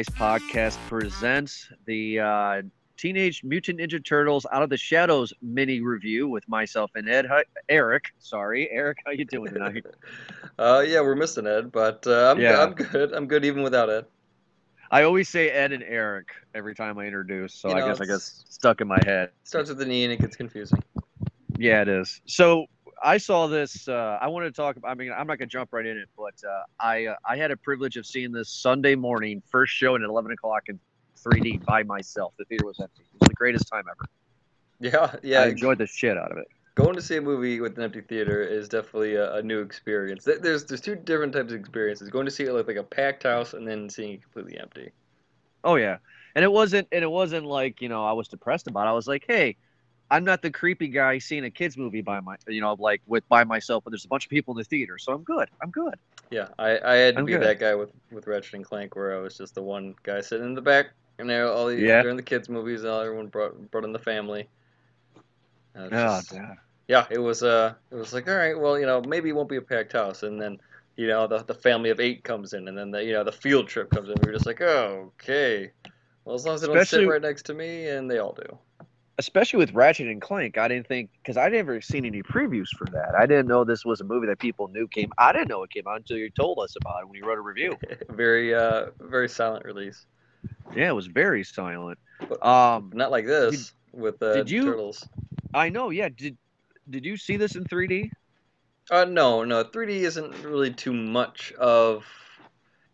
Guys podcast presents the uh, Teenage Mutant Ninja Turtles Out of the Shadows mini review with myself and Ed. Hi, Eric, sorry, Eric, how you doing tonight? uh, yeah, we're missing Ed, but uh, I'm, Yeah. I'm good. I'm good even without Ed. I always say Ed and Eric every time I introduce, so You I guess I guess stuck in my head. Starts with an E and it gets confusing. Yeah, it is. So I saw this. Uh, I wanted to talk. I mean, I'm not gonna jump right in it, but uh, I uh, I had a privilege of seeing this Sunday morning, first show at 11 o'clock in 3D by myself. The theater was empty. It was the greatest time ever. Yeah, yeah. I enjoyed the shit out of it. Going to see a movie with an empty theater is definitely a, a new experience. There's there's two different types of experiences. Going to see it like, like a packed house and then seeing it completely empty. Oh yeah, and it wasn't and it wasn't like you know I was depressed about. it. I was like, hey, I'm not the creepy guy seeing a kids movie by my you know like with by myself, but there's a bunch of people in the theater, so I'm good. I'm good. Yeah, I, I had to I'm be good. that guy with with Ratchet and Clank where I was just the one guy sitting in the back. And there, all the Yeah. during the kids movies, all everyone brought brought in the family. Oh, just- damn. yeah, it was uh, it was like all right, well, you know, maybe it won't be a packed house, and then you know the the family of eight comes in, and then the you know the field trip comes in. We are just like, oh, okay, well, as long as they don't Especially- sit right next to me, and they all do. Especially with Ratchet and Clank, I didn't think because I never seen any previews for that. I didn't know this was a movie that people knew came. I didn't know it came out until you told us about it when you wrote a review. very uh, very silent release, Yeah, it was very silent. But- Um, not like this with uh, did you- turtles. I know. Yeah, did did you see this in 3D? Uh, no, no, 3D isn't really too much of.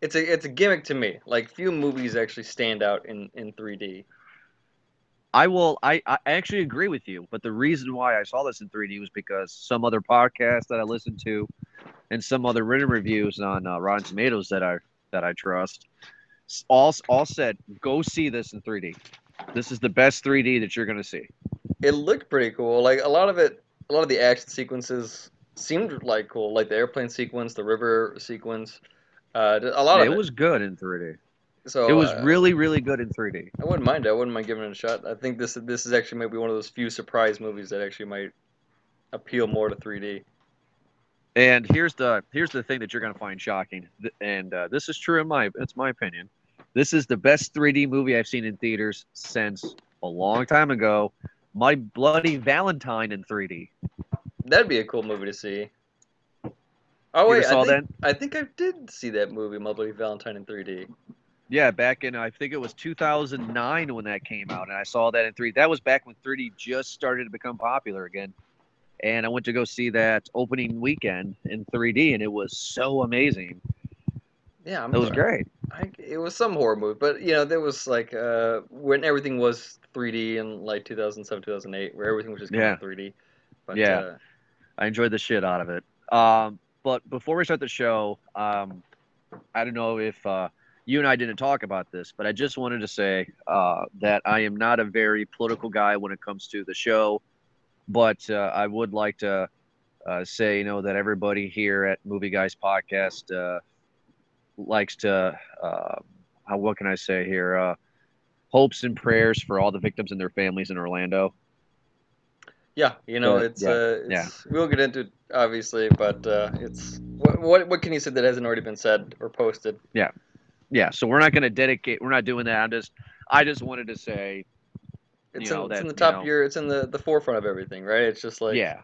It's a it's a gimmick to me. Like few movies actually stand out in in 3D. I will. I, I actually agree with you, but the reason why I saw this in 3D was because some other podcast that I listened to, and some other written reviews on uh, Rotten Tomatoes that I that I trust, all all said go see this in 3D. This is the best 3D that you're gonna see. It looked pretty cool. Like a lot of it, a lot of the action sequences seemed like cool. Like the airplane sequence, the river sequence. Uh, a lot Yeah, of it it. was good in 3D. So It was uh, really really good in 3D. I wouldn't mind. it. I wouldn't mind giving it a shot. I think this this is actually maybe one of those few surprise movies that actually might appeal more to 3D. And here's the here's the thing that you're gonna find shocking, and uh, this is true in my it's my opinion. This is the best 3D movie I've seen in theaters since a long time ago. My Bloody Valentine in 3D. That'd be a cool movie to see. Oh You wait, I think, I think I did see that movie, My Bloody Valentine, in 3D. Yeah, back in I think it was 2009 when that came out, and I saw that in 3D. That was back when 3D just started to become popular again. And I went to go see that opening weekend in 3D, and it was so amazing. Yeah, I'm It was sorry. great. I, it was some horror movie, but you know, there was like uh, when everything was 3D in like 2007, 2008, where everything was just Yeah. out 3D. But, Yeah. Uh, I enjoyed the shit out of it. Um, but before we start the show, um, I don't know if uh, you and I didn't talk about this, but I just wanted to say uh, that I am not a very political guy when it comes to the show. But uh, I would like to uh, say, you know, that everybody here at Movie Guys Podcast uh, likes to, uh, how, what can I say here? Uh, hopes and prayers for all the victims and their families in Orlando. yeah, you know, it's yeah, uh, it's, yeah. we'll get into it obviously, but uh, it's what, what what can you say that hasn't already been said or posted? yeah so we're not going to dedicate we're not doing that i'm just i just wanted to say It's, You know, in, it's in that, the you top know- of your, it's in the the forefront of everything, right? It's just like yeah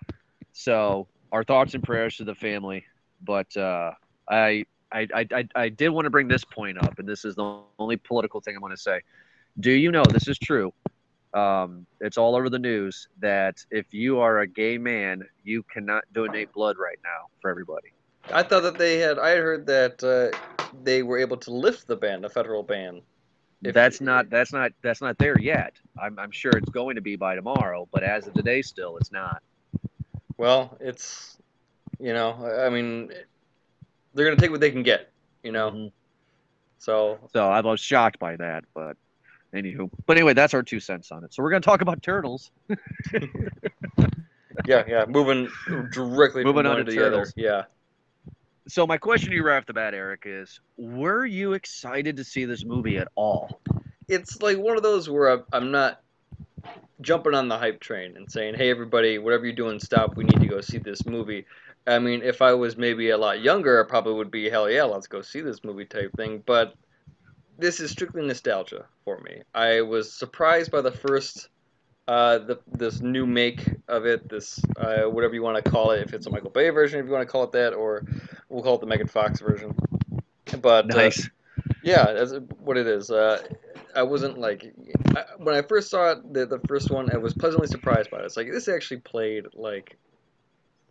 so our thoughts and prayers to the family but uh i i i, I, I did want to bring this point up and this is the only political thing i'm going to say do you know this is true um, it's all over the news that if you are a gay man, you cannot donate blood right now for everybody. I thought that they had. I had heard that uh, they were able to lift the ban, the federal ban. If- that's not that's not that's not there yet. I'm, I'm sure it's going to be by tomorrow, but as of today, still it's not. Well, it's you know, I mean, they're gonna take what they can get, you know. Mhm. So So I was shocked by that, but anywho. But anyway, that's our two cents on it. So we're gonna talk about turtles. yeah, yeah, moving directly Moving on to to the other. Turtles. Yeah, So my question to you right off the bat, Eric, is: Were you excited to see this movie at all? it's like one of those where I'm, not jumping on the hype train and saying, "Hey, everybody, whatever you're doing, stop. We need to go see this movie." I mean, if I was maybe a lot younger, I probably would be, "Hell yeah, let's go see this movie" type thing. But this is strictly nostalgia for me. I was surprised by the first, uh, the this new make of it, this uh, whatever you want to call it, if it's a Michael Bay version, if you want to call it that, or we'll call it the Megan Fox version. But uh, yeah, that's what it is. Uh, I wasn't like I, when I first saw it, the, the first one, I was pleasantly surprised by it. It's like this actually played like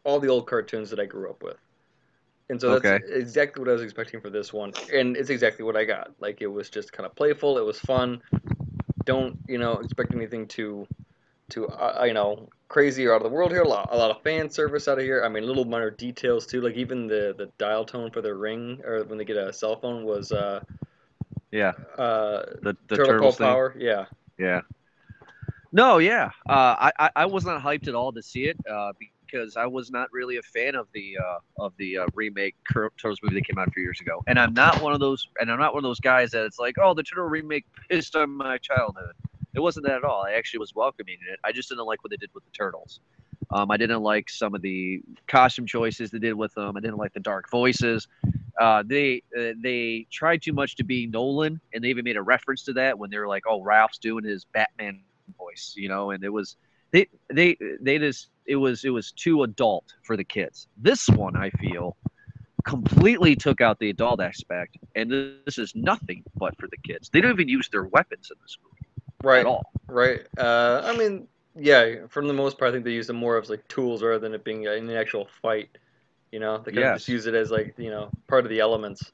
all the old cartoons that I grew up with, and so that's Okay. exactly what I was expecting for this one, and it's exactly what I got. Like it was just kind of playful. It was fun. Don't you know expect anything to to uh, you know crazy or out of the world here. A lot, a lot of fan service out of here. I mean, little minor details too. Like even the the dial tone for their ring or when they get a cell phone was uh Yeah. uh The the turtle power. Yeah. Yeah. No, yeah. Uh, I, I I was not hyped at all to see it uh, because I was not really a fan of the uh, of the uh, remake Turtles movie that came out a few years ago, and I'm not one of those, and I'm not one of those guys that it's like, oh, the Turtle remake pissed on my childhood. It wasn't that at all. I actually was welcoming it. I just didn't like what they did with the turtles. Um, I didn't like some of the costume choices they did with them. I didn't like the dark voices. Uh, they uh, they tried too much to be Nolan, and they even made a reference to that when they were like, "Oh, Ralph's doing his Batman voice," you know, and it was they they they just it was it was too adult for the kids. This one, I feel, completely took out the adult aspect, and this is nothing but for the kids. They don't even use their weapons in this movie Right. at all. Right. Uh, I mean, yeah. For the most part, I think they use them more as like tools rather than it being an actual fight. You know, they kind of just use it as like you know part of the elements.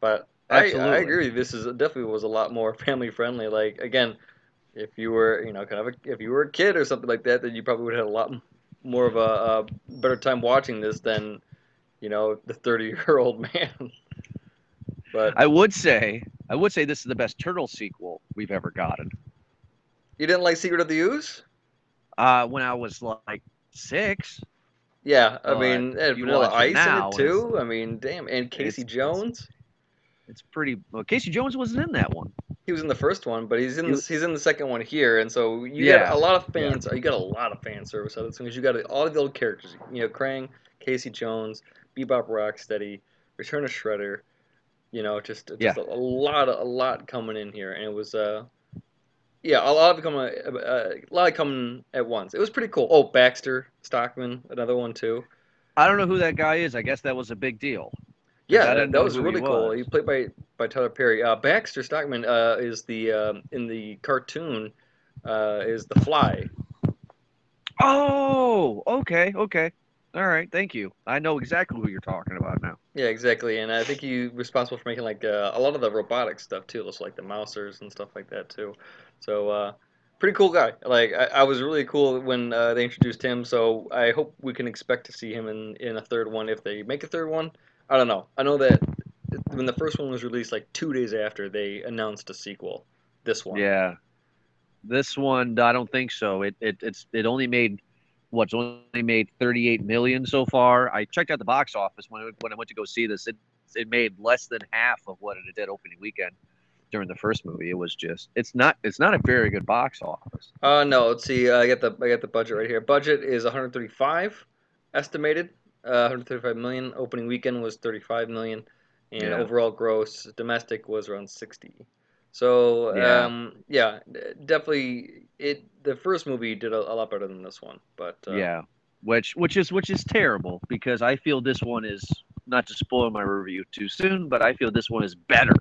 But I, I agree. This is definitely was a lot more family friendly. Like again, if you were you know kind of a, if you were a kid or something like that, then you probably would have had a lot more of a, a better time watching this than you know the thirty year old man. but I would say I would say this is the best turtle sequel we've ever gotten. You didn't like Secret of the Ooze? Uh, when I was like six, Yeah, I But mean, it had you Vanilla Ice in it too. I mean, damn, and Casey it's- Jones. it's pretty. Well, Casey Jones wasn't in that one. He was in the first one, but he's in He the, he's in the second one here, and so you Yeah, got a lot of fans. You got a lot of fan service out of this because you got all the old characters. You know, Krang, Casey Jones, Bebop Rocksteady, Return of Shredder. You know, just just Yeah. a, a lot of, a lot coming in here, and it was uh, yeah, a lot of coming, uh, uh, a lot of coming at once. It was pretty cool. Oh, Baxter Stockman, another one too. I don't know who that guy is. I guess that was a big deal. Yeah, that, that was who he really cool. was. He played by by Tyler Perry. Uh, Baxter Stockman uh, is the um, in the cartoon uh, is the Fly. Oh, okay, okay. All right, thank you. I know exactly who you're talking about now. Yeah, exactly. And I think he's responsible for making like uh, a lot of the robotic stuff too, just like the mousers and stuff like that too. So uh, pretty cool guy. Like I, I was really cool when uh, they introduced him. So I hope we can expect to see him in in a third one if they make a third one. I don't know. I know that when the first one was released, like two days after, they announced a sequel. This one. Yeah, this one I don't think so. It it it's it only made what's only made 38 million so far. I checked out the box office when I, when I went to go see this. It it made less than half of what it did opening weekend during the first movie. It was just it's not it's not a very good box office. Uh no, let's see. I got the I got the budget right here. Budget is 135 estimated. Uh, 135 million. Opening weekend was 35 million, and Yeah. overall gross domestic was around 60. So Yeah. um, yeah, definitely it. The first movie did a, a lot better than this one, but uh, yeah, which which is which is terrible because I feel this one is not to spoil my review too soon, but I feel this one is better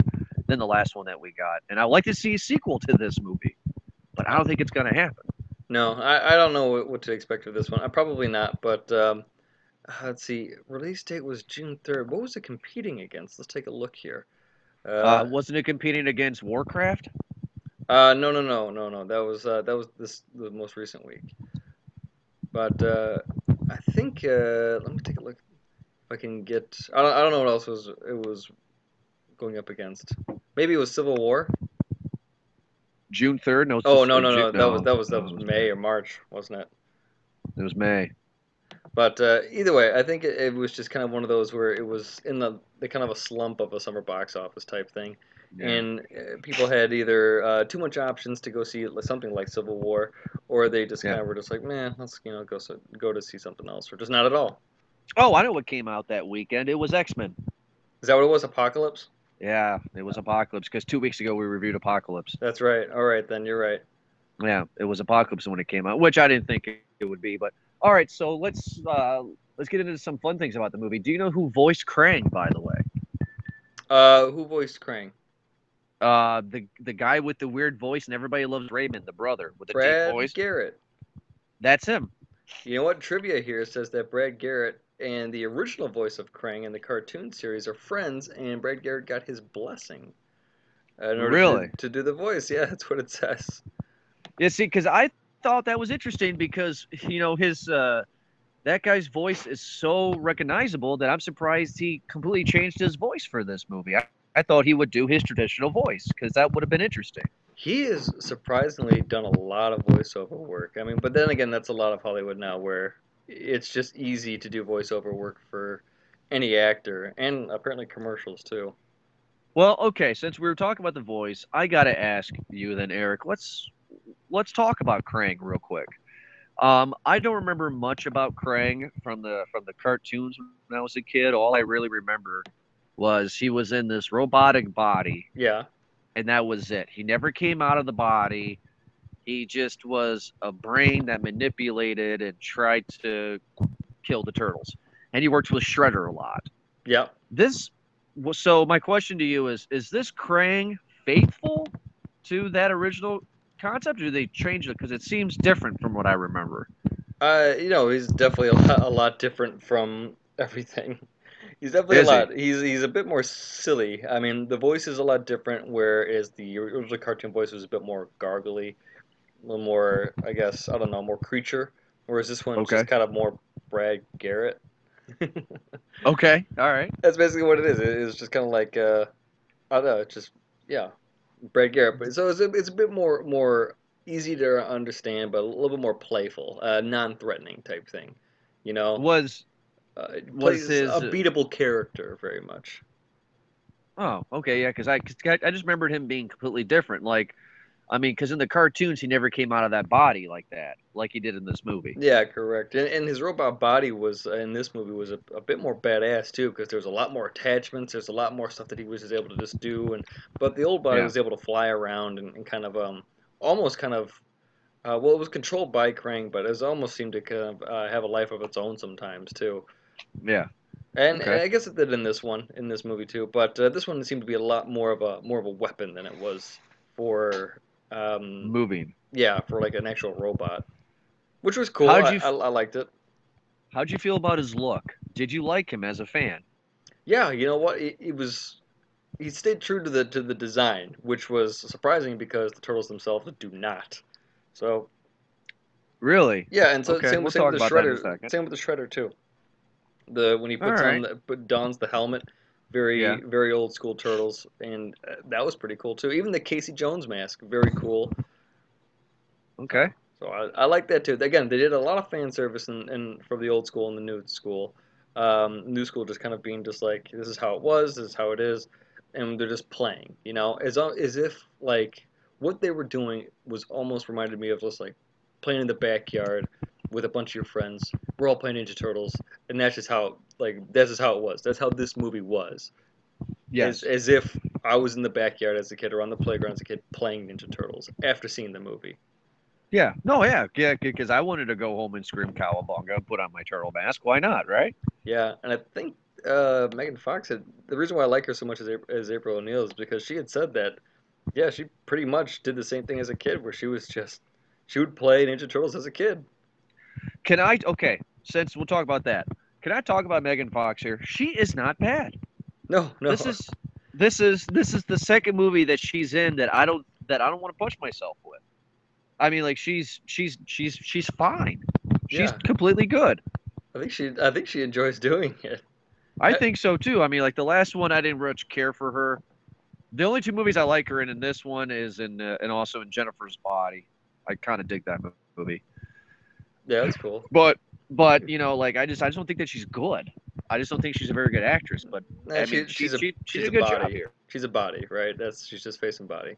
than the last one that we got, and I would like to see a sequel to this movie, but I don't think it's gonna happen. No, I, I don't know what, what to expect of this one. Uh, probably not, but um, let's see. Release date was June 3rd. What was it competing against? Let's take a look here. Uh, wasn't it competing against Warcraft? Uh, no, no, no, no, no. That was uh, that was this the most recent week. But uh, I think uh, let me take a look. If I can get, I don't, I don't know what else was it was going up against. Maybe it was Civil War. June third? No. Oh no, no, no. Ju- That was that was that was May or March, wasn't it? It was May. But uh, either way, I think it, it was just kind of one of those where it was in the, the kind of a slump of a summer box office type thing. Yeah. and uh, people had either uh, too much options to go see something like Civil War, or they just Yeah. kind of were just like, man, let's you know go so, go to see something else, or just not at all. oh, I know what came out that weekend. It was X Men. Is that what it was? Apocalypse? Yeah, it was Apocalypse because two weeks ago we reviewed Apocalypse. That's right. All right, then you're right. Yeah, it was Apocalypse when it came out, which I didn't think it would be. But all right, so let's uh, let's get into some fun things about the movie. Do you know who voiced Krang, by the way? Uh, who voiced Krang? Uh, the the guy with the weird voice, and everybody loves Raymond, the brother with the deep Brad voice. Garrett. That's him. You know what? Trivia here says that Brad Garrett and the original voice of Krang in the cartoon series are friends, and Brad Garrett got his blessing. in order to- Really? To, do the voice. Yeah, that's what it says. Yeah, see, because I thought that was interesting because you know his uh, that guy's voice is so recognizable that I'm surprised he completely changed his voice for this movie. I, I thought he would do his traditional voice because that would have been interesting. He has surprisingly done a lot of voiceover work. I mean, but then again, that's a lot of Hollywood now, where it's just easy to do voiceover work for any actor, and apparently commercials too. Well, okay, since we were talking about the voice, I gotta ask you then, Eric. Let's let's talk about Krang real quick. Um, I don't remember much about Krang from the from the cartoons when I was a kid. All I really remember was he was in this robotic body, Yeah, and that was it. He never came out of the body. He just was a brain that manipulated and tried to kill the turtles. And he worked with Shredder a lot yeah. this so my question to you is is this krang faithful to that original concept or do they change it because it seems different from what i remember Uh, you know, he's definitely a lot, a lot different from everything. He's definitely Is a he? lot. He's he's a bit more silly. I mean, the voice is a lot different. Whereas the original cartoon voice was a bit more gargly, a little more, I guess, I don't know, more creature. Whereas this one's Okay. just kind of more Brad Garrett. okay all right That's basically what it is. It is just kind of like, uh, I don't know, it's just yeah, Brad Garrett. But so it's a, it's a bit more more easy to understand, but a little bit more playful, uh, non-threatening type thing. You know, was uh, Was his- a beatable character very much. oh okay yeah because I, 'cause I i just remembered him being completely different like i mean because in the cartoons he never came out of that body like that like he did in this movie Yeah, correct. And, and his robot body was uh, in this movie was a, a bit more badass too, because there's a lot more attachments. There's a lot more stuff that he was able to just do, and but the old body Yeah. was able to fly around and, and kind of um almost kind of uh, well it was controlled by Krang, but it almost seemed to kind of uh, have a life of its own sometimes too. yeah And, Okay. and I guess it did in this one, in this movie too. But uh, this one seemed to be a lot more of a more of a weapon than it was for um, moving yeah, for like an actual robot, which was cool. How'd I, you f- I, I liked it. how'd you feel about his look did you like him as a fan Yeah, you know what? It, it was he stayed true to the to the design, which was surprising because the turtles themselves do not. So really yeah, and so Okay, same, we'll same with the about that in a shredder. Same with the shredder too. The when he puts All on the, dons the helmet, very Yeah. very old school turtles, and uh, that was pretty cool too. Even the Casey Jones mask, very cool. okay So I, I like that too. Again, they did a lot of fan service in, in from the old school and the new school. Um, new school just kind of being just like this is how it was, this is how it is, and they're just playing. You know, as as if like what they were doing was almost reminded me of just like playing in the backyard with a bunch of your friends. We're all playing Ninja Turtles, and that's just how like that's just how it was. That's how this movie was. yes As, as if I was in the backyard as a kid or on the playground as a kid playing Ninja Turtles after seeing the movie. Yeah. No, yeah. Yeah, because I wanted to go home and scream cowabunga and put on my turtle mask. Why not, right? Yeah, and I think uh, Megan Fox had the reason why I like her so much as, as April O'Neil is because she had said that, yeah, she pretty much did the same thing as a kid, where she was just she would play Ninja Turtles as a kid. Can I okay, since we'll talk about that. Can I talk about Megan Fox here? She is not bad. No, no, This is this is this is the second movie that she's in that I don't that I don't want to push myself with. I mean like she's she's she's she's fine. She's Yeah. completely good. I think she I think she enjoys doing it. I I- think so too. I mean, like the last one, I didn't much care for her. The only two movies I like her in, in this one is in, uh, and also in Jennifer's Body. I kind of dig that movie. Yeah, that's cool. But, but you know, like I just, I just don't think that she's good. I just don't think she's a very good actress. But Nah, I mean, she, she's a she, she she's a good body. job here. she's a body, right? That's she's just face and body.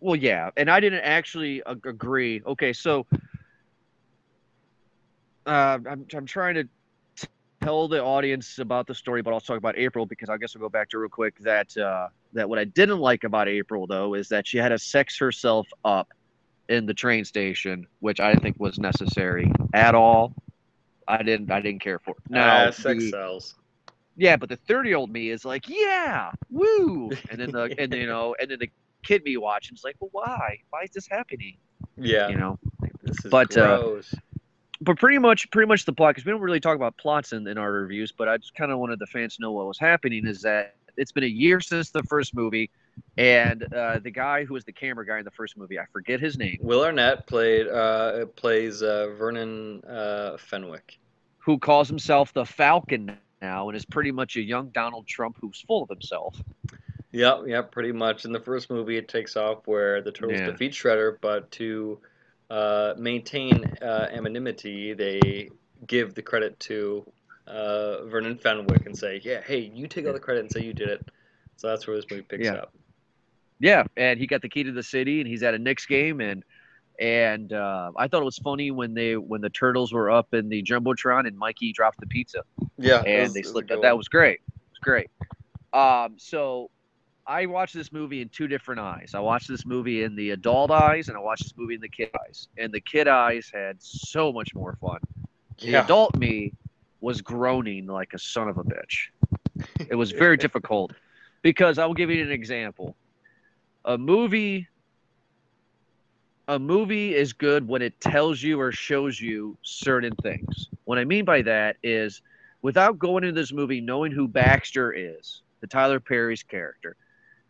Well, yeah, and I didn't actually ag- agree. Okay, so uh, I'm, I'm trying to tell the audience about the story, but I'll talk about April because I guess I'll go back to real quick that uh, that what I didn't like about April though is that she had to sex herself up in the train station, which I think was necessary at all. I didn't I didn't care for. It. Now, Ah, sex the- sells. yeah, but the thirty year old me is like, yeah, woo, and then the and you know, and then the kid me watching is like, well, why? Why is this happening? Yeah. You know, This is But, uh, gross. but pretty much pretty much the plot because we don't really talk about plots in, in our reviews but i just kind of wanted the fans to know what was happening is that it's been a year since the first movie and uh, the guy who was the camera guy in the first movie i forget his name Will Arnett played uh, plays uh, Vernon uh, Fenwick. who calls himself the falcon now and is pretty much a young donald trump who's full of himself Yep, yep, pretty much. In the first movie, it takes off where the Turtles Yeah. defeat Shredder, but to uh, maintain uh, anonymity, they give the credit to uh, Vernon Fenwick and say, "Yeah, hey, you take all the credit and say you did it." So that's where this movie picks Yeah. up. Yeah and he got the key to the city and he's at a Knicks game and and uh, I thought it was funny when they when the turtles were up in the jumbotron and Mikey dropped the pizza. Yeah, and they slipped up. That was great. It was great. Um, so I watched this movie in two different eyes. I watched this movie in the adult eyes, and I watched this movie in the kid eyes. And the kid eyes had so much more fun. The adult me was groaning like a son of a bitch. It was very difficult because I will give you an example. A movie a movie is good when it tells you or shows you certain things. What I mean by that is without going into this movie knowing who Baxter is, the Tyler Perry's character,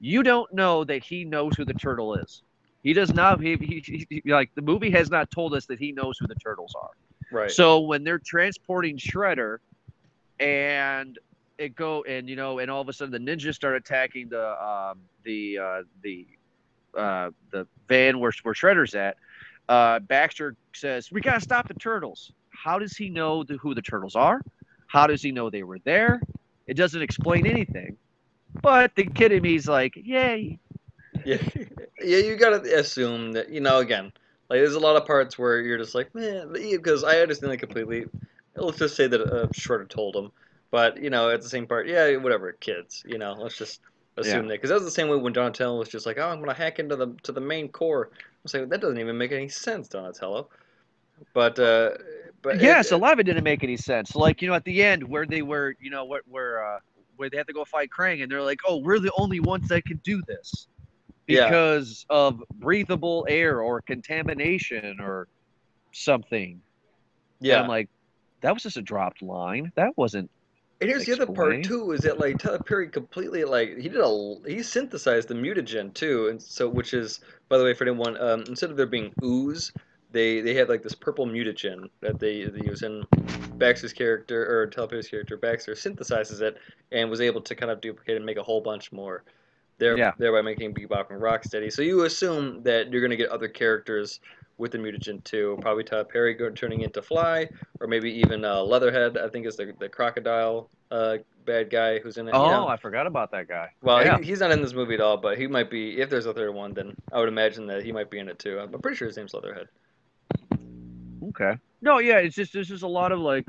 you don't know that he knows who the turtle is. He does not. He, he, he- like the movie has not told us that he knows who the turtles are. right. So when they're transporting Shredder, and it go and you know, and all of a sudden the ninjas start attacking the um, the uh, the uh, the van where where Shredder's at. Uh, Baxter says, "We gotta stop the turtles." How does he know the, who the turtles are? How does he know they were there? It doesn't explain anything. But the kid in me's like, "Yay!" yeah, yeah, you gotta assume that you know. Again, like there's a lot of parts where you're just like, man, because I understand it completely. Let's just say that uh, Shredder told him, but you know, at the same part, yeah, whatever, kids. You know, let's just assume that because that was the same way when Donatello was just like, oh, I'm gonna hack into the to the main core. I'm saying that doesn't even make any sense, Donatello. But uh, but yes, it, a lot of it didn't make any sense. Like you know, at the end where they were, you know, where where uh, where they had to go fight Krang, and they're like, "Oh, we're the only ones that can do this Yeah. because of breathable air or contamination or something." And yeah. I'm like, that was just a dropped line. That wasn't. And here's the other part too: is that like Tyler Perry completely like he did a he synthesized the mutagen too, and so which is by the way for anyone um, instead of there being ooze, they they have like this purple mutagen that they, they use, and Baxter's character or Tyler Perry's character Baxter synthesizes it and was able to kind of duplicate and make a whole bunch more, there, Yeah. thereby making Bebop and Rocksteady. So you assume that you're gonna get other characters with the mutagen too, probably Tyler Perry go, turning into Fly, or maybe even uh, Leatherhead. I think is the the crocodile uh, bad guy who's in it. you Oh, know? I forgot about that guy. Well, yeah. he, he's not in this movie at all, but he might be. If there's a third one, then I would imagine that he might be in it too. I'm pretty sure his name's Leatherhead. Okay. No, yeah, it's just there's just a lot of like,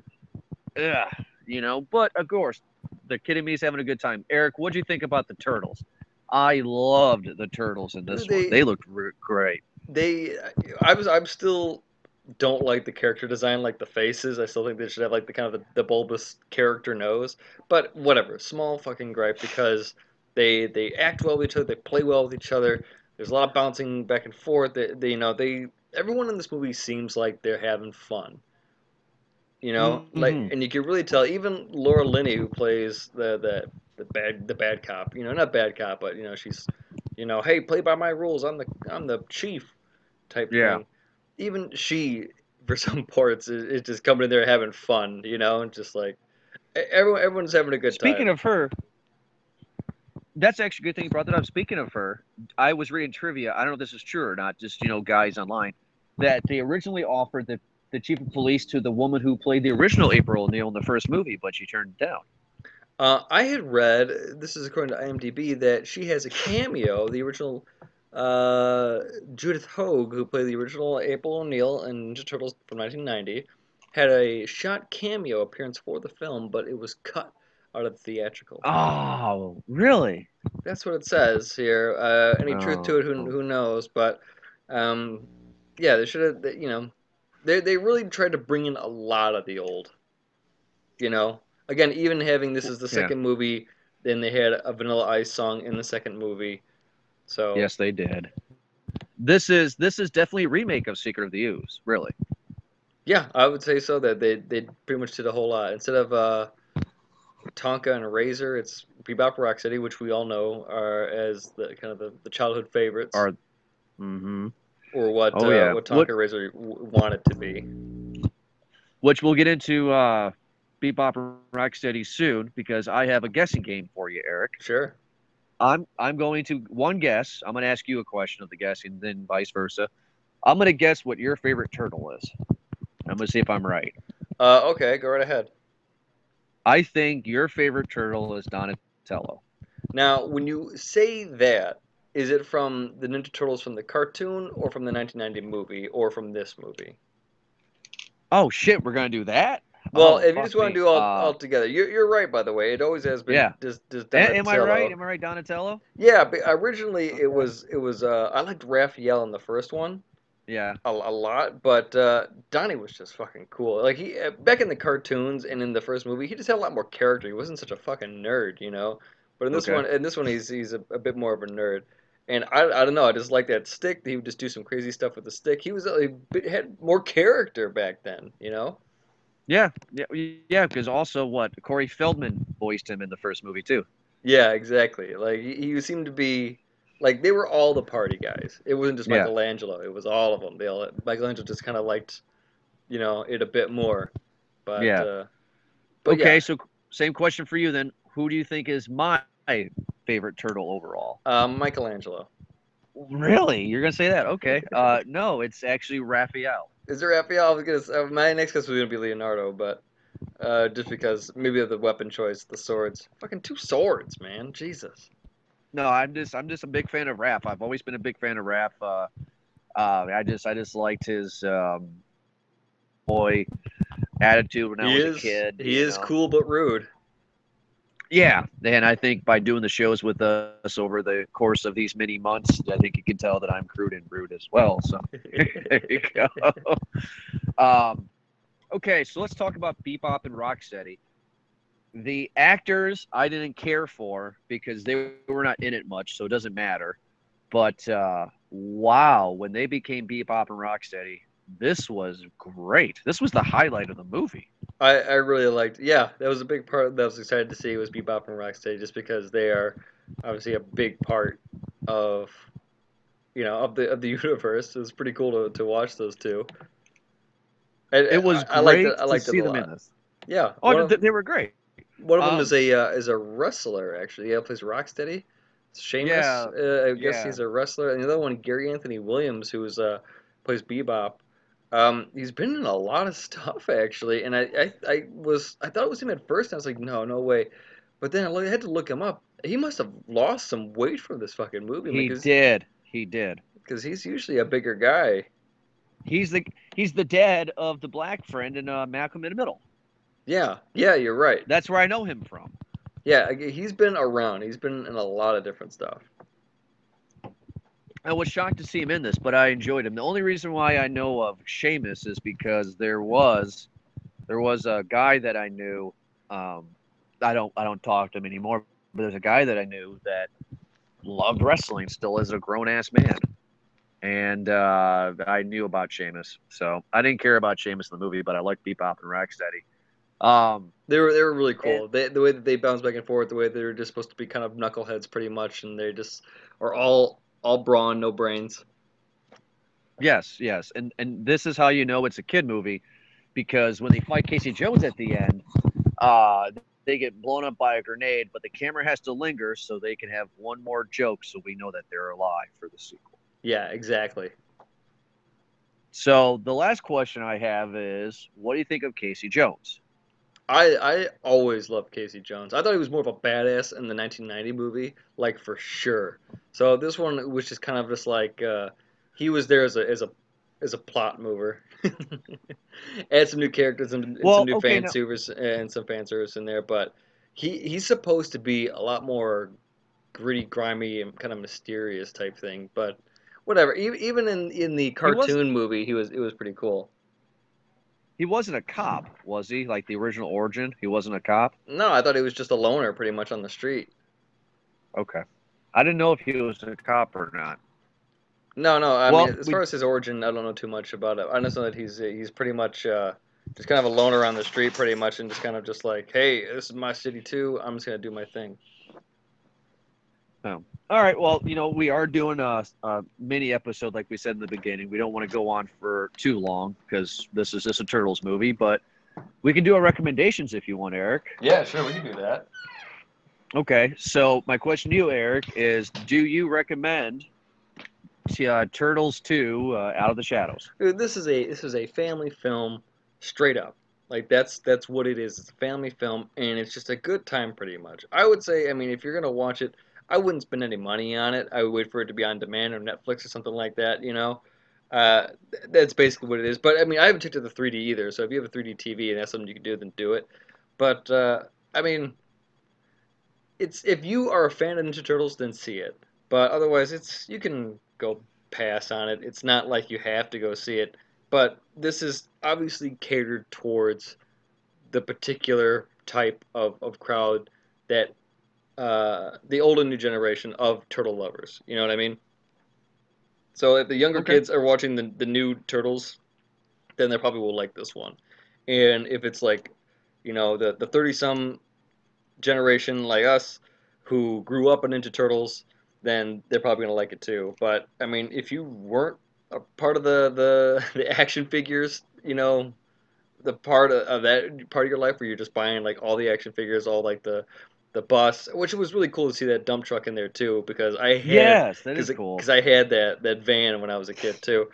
yeah, you know. But of course, the kid in me is having a good time. Eric, what do you think about the turtles? I loved the turtles in this They- one. They looked re- great. They, I was, I'm still don't like the character design, like the faces. I still think they should have like the kind of the, the bulbous character nose. But whatever, small fucking gripe because they they act well with each other, they play well with each other. There's a lot of bouncing back and forth. They, they you know they everyone in this movie seems like they're having fun. You know, like, Mhm. and you can really tell. Even Laura Linney, who plays the the the bad the bad cop. You know, not bad cop, but you know she's, you know, hey, play by my rules. I'm the I'm the chief, type Yeah. thing. Even she, for some parts, is, is just coming in there having fun. You know, and just like everyone everyone's having a good Speaking time. Speaking of her, that's actually a good thing you brought that up. Speaking of her, I was reading trivia. I don't know if this is true or not. Just you know, guys online, that they originally offered the the chief of police to the woman who played the original April O'Neil in the first movie, but she turned it down. Uh, I had read, this is according to IMDb, that she has a cameo, the original uh, Judith Hoag, who played the original April O'Neil in Ninja Turtles from 1990. had a shot cameo appearance for the film, but it was cut out of the theatrical. Oh, really? That's what it says here. Uh, any truth to it? Who, Oh. who knows? But um, yeah, they should have. You know, they they really tried to bring in a lot of the old. You know, again, even having this is the Yeah. second movie, then they had a Vanilla Ice song in the second movie. So Yes, they did. This is this is definitely a remake of Secret of the Ooze. Really? yeah, I would say so. That they they pretty much did a whole lot instead of uh, Tokka and Rahzar. It's Bebop Rocksteady, which we all know are as the kind of the, the childhood favorites, Are hmm or what Oh, uh, yeah. what Tokka What- Rahzar wanted to be. Which we'll get into uh, Bebop and Rocksteady soon because I have a guessing game for you, Eric. Sure. I'm I'm going to one guess. I'm going to ask you a question of the guessing, then vice versa. I'm going to guess what your favorite turtle is. I'm going to see if I'm right. Uh, okay, go right ahead. I think your favorite turtle is Donatello. Now, when you say that, is it from the Ninja Turtles from the cartoon, or from the 1990 movie, or from this movie? Oh shit, we're going to do that? Well, Oh, if you just want to do all, Uh, all together, you're, you're right. By the way, it always has been. Yeah. Just, just a- am I right? Am I right, Donatello? Yeah, but originally it was it was. Uh, I liked Raphael in the first one Yeah. a, a lot, but uh, Donnie was just fucking cool. Like he uh, back in the cartoons and in the first movie, he just had a lot more character. He wasn't such a fucking nerd, you know. But in this Okay. one, in this one, he's he's a, a bit more of a nerd. And I, I don't know. I just like that stick. He would just do some crazy stuff with the stick. He was a bit, had more character back then, you know. Yeah, yeah, yeah. Because also, what Corey Feldman voiced him in the first movie too. Yeah, exactly. Like he, he seemed to be like they were all the party guys. It wasn't just Yeah. Michelangelo. It was all of them. They all Michelangelo just kind of liked, you know, it a bit more. But Yeah. Uh, but okay, yeah, so same question for you then. Who do you think is my favorite turtle overall? um, Michelangelo. Really? You're gonna say that? Okay. Uh, no, it's actually Raphael. Is there Raphael? I was gonna. Uh, my next guess was gonna be Leonardo, but uh, just because maybe the weapon choice, the swords. Fucking two swords, man. Jesus. No, I'm just I'm just a big fan of Raph. I've always been a big fan of Raph. Uh, uh, I just I just liked his um, boy attitude when I he was is. a kid. he is know. cool but rude. Yeah, and I think by doing the shows with us over the course of these many months, I think you can tell that I'm crude and rude as well. So there you go. um, okay, so let's talk about Bebop and Rocksteady. The actors I didn't care for because they were not in it much, so it doesn't matter. But uh, wow, when they became Bebop and Rocksteady, this was great. This was the highlight of the movie. I, I really liked. Yeah, that was a big part that I was excited to see was Bebop and Rocksteady, just because they are obviously a big part of, you know, of the of the universe. It was pretty cool to, to watch those two. And, It was I, I liked great it. I liked to see them in this. Yeah. Oh, one, of, they were great. one of them um, is a uh, is a wrestler actually. Yeah, plays Rocksteady. Sheamus. Yeah, Uh, I guess yeah. he's a wrestler. And the other one, Gary Anthony Williams, who's uh plays Bebop. Um, he's been in a lot of stuff actually, and I, I, I was I thought it was him at first. And I was like, no, no way. But then I had to look him up. He must have lost some weight from this fucking movie He because did. He did. because he's usually a bigger guy. He's the he's the dad of the black friend in uh, Malcolm in the Middle. Yeah, yeah, you're right. That's where I know him from. Yeah, he's been around. He's been in a lot of different stuff. I was shocked to see him in this, but I enjoyed him. The only reason why I know of Sheamus is because there was there was a guy that I knew. Um, I don't I don't talk to him anymore, but there's a guy that I knew that loved wrestling still as a grown ass man. And uh, I knew about Sheamus, so I didn't care about Sheamus in the movie, but I liked Bebop and Rocksteady. Um, They were they were really cool. They, the way that they bounce back and forth, the way they were just supposed to be kind of knuckleheads, pretty much, and they just are all all brawn, no brains. Yes, yes, and and this is how you know it's a kid movie, because when they fight Casey Jones at the end, uh, they get blown up by a grenade, but the camera has to linger so they can have one more joke, so we know that they're alive for the sequel. Yeah, exactly. So the last question I have is, what do you think of Casey Jones? I I always loved Casey Jones. I thought he was more of a badass in the 1990 movie, like for sure. So this one was just kind of just like uh, he was there as a as a as a plot mover. Add some new characters and, and Well, some new okay, fan service and some fan service in there, but he he's supposed to be a lot more gritty, grimy, and kind of mysterious type thing. But whatever. Even in in the cartoon movie, he was it was pretty cool. He wasn't a cop, was he? Like the original origin, he wasn't a cop. No, I thought he was just a loner, pretty much on the street. Okay, I didn't know if he was a cop or not. No, no. I Well, mean, as we- far as his origin, I don't know too much about it. I just know that he's he's pretty much uh, just kind of a loner on the street, pretty much, and just kind of just like, hey, this is my city too. I'm just gonna do my thing. All right. Well, you know, we are doing a, a mini episode, like we said in the beginning. We don't want to go on for too long because this is just a Turtles movie, but we can do our recommendations if you want, Eric. Yeah, sure, we can do that. Okay. So my question to you, Eric, is: Do you recommend uh, Turtles Two: uh, Out of the Shadows? Dude, this is a this is a family film, straight up. Like that's that's what it is. It's a family film, and it's just a good time, pretty much. I would say, I mean, if you're gonna watch it, I wouldn't spend any money on it. I would wait for it to be on demand or Netflix or something like that. You know, uh, that's basically what it is. But I mean, I haven't checked out the 3D either. So if you have a 3D TV and that's something you can do, then do it. But uh, I mean, it's if you are a fan of Ninja Turtles, then see it. But otherwise, it's you can go pass on it. It's not like you have to go see it. But this is obviously catered towards the particular type of, of crowd that uh, the old and new generation of turtle lovers. You know what I mean? So if the younger Okay. kids are watching the, the new turtles, then they probably will like this one. And if it's like, you know, the the thirty some generation like us who grew up on Ninja Turtles, then they're probably gonna like it too. But I mean, if you weren't a part of the the, the action figures, you know, the part of, of that part of your life where you're just buying like all the action figures, all like the the bus, which was really cool to see that dump truck in there too, because I had Yes, that is cool. because I had that that van when I was a kid too.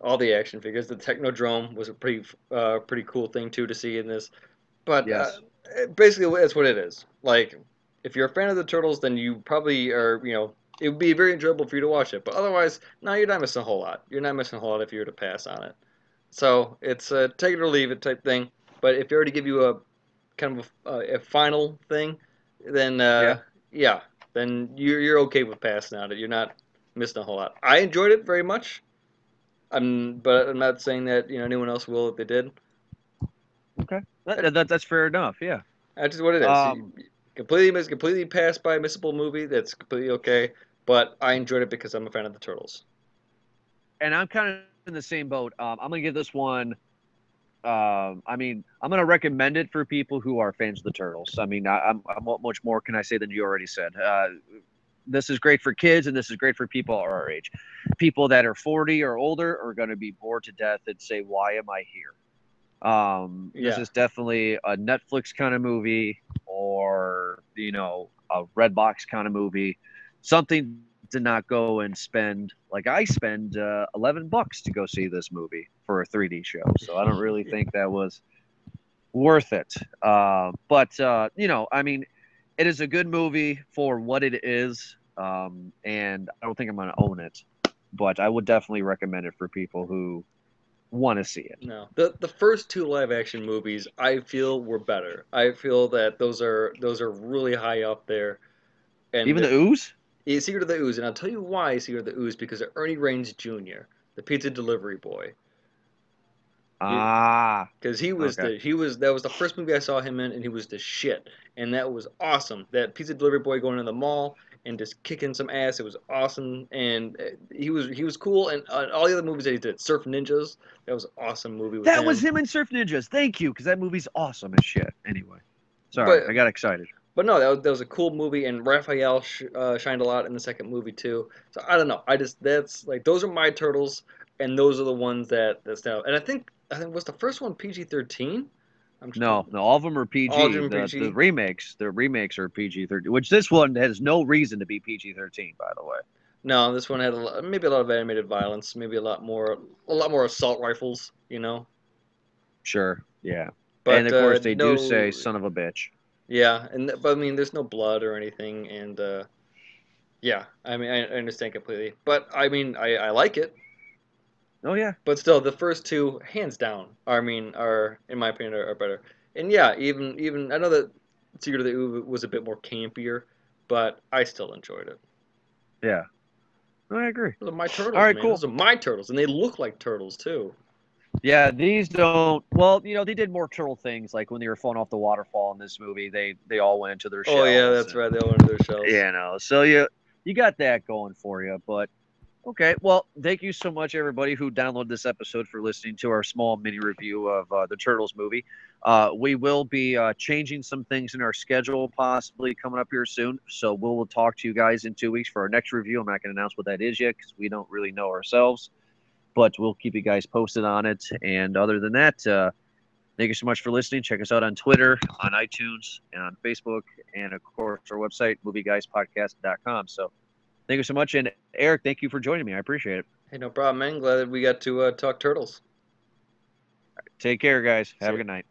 All the action figures. The Technodrome was a pretty uh, pretty cool thing too to see in this. But Yes. uh, basically, that's what it is. Like, if you're a fan of the turtles, then you probably are. You know, it would be very enjoyable for you to watch it. But otherwise, no, you're not missing a whole lot. You're not missing a whole lot if you were to pass on it. So it's a take it or leave it type thing. But if they were to give you a kind of a, a final thing, then uh, yeah. then you're you're okay with passing on it. You're not missing a whole lot. I enjoyed it very much. I'm, but I'm not saying that you know anyone else will if they did. That, that, that's fair enough. Yeah. That's just what it is. Um, completely miss, completely passed by a missable movie. That's completely okay. But I enjoyed it because I'm a fan of the turtles. and I'm kind of in the same boat. Um, I'm gonna give this one. Um, I mean, I'm gonna recommend it for people who are fans of the Turtles. I mean, I, I'm, I'm what much more can I say than you already said? Uh, this is great for kids, and this is great for people our age. People that are 40 or older are gonna be bored to death and say, "Why am I here?" Um, This is definitely a Netflix kind of movie, or you know, a Redbox kind of movie. Something to not go and spend like I spend uh, 11 bucks to go see this movie for a 3D show. So I don't really think that was worth it. Uh, but uh, you know, I mean, it is a good movie for what it is, um, and I don't think I'm going to own it. But I would definitely recommend it for people who want to see it. No, the the first two live action movies I feel were better. I feel that those are those are really high up there. And Even the ooze. Yeah, Secret of the Ooze, and I'll tell you why Secret of the Ooze because of Ernie Reyes Jr., the pizza delivery boy. Ah, Because he was Okay. the he was that was the first movie I saw him in, and he was the shit, and that was awesome. That pizza delivery boy going in the mall and just kicking some ass, it was awesome, and uh, he was he was cool. And uh, all the other movies that he did, Surf Ninjas, that was an awesome movie. With that him. was him in Surf Ninjas. Thank you, because that movie's awesome as shit. Anyway, sorry, But- I got excited. But no, that was, that was a cool movie, and Raphael sh- uh, shined a lot in the second movie too. So I don't know. I just that's like those are my turtles, and those are the ones that that stand out. And I think I think was the first one PG thirteen. No, no, all of them are PG. All of them the, PG? the remakes, the remakes are PG thirteen. Which this one has no reason to be PG thirteen, by the way. No, this one had a lot, maybe a lot of animated violence, maybe a lot more a lot more assault rifles, you know. Sure, yeah. But and of course, uh, they no- do say "son of a bitch." Yeah, and but I mean, there's no blood or anything, and uh, yeah, I mean, I, I understand completely. But I mean, I, I like it. Oh yeah. But still, the first two, hands down, are, I mean, are in my opinion are, are better. And yeah, even even I know that Secret of the Ooze was a bit more campier, but I still enjoyed it. Yeah. No, I agree. Those are my turtles, All right, man. cool. Those are my turtles, and they look like turtles too. Yeah, these don't. Well, you know, they did more turtle things, like when they were falling off the waterfall in this movie. They they all went into their shells. Oh yeah, that's and- right. They all went into their shells. You know, so you you got that going for you. But okay, well, thank you so much, everybody who downloaded this episode for listening to our small mini review of uh, the Turtles movie. Uh, we will be uh, changing some things in our schedule, possibly coming up here soon. So we'll, we'll talk to you guys in two weeks for our next review. I'm not going to announce what that is yet because we don't really know ourselves, but we'll keep you guys posted on it. And other than that, uh, thank you so much for listening. Check us out on Twitter, on iTunes, and on Facebook, and of course our website, movieguyspodcast.com. So thank you so much. And Eric, thank you for joining me. I appreciate it. Hey, no problem, man. Glad that we got to uh, talk turtles. Take care, guys. Have See a good night.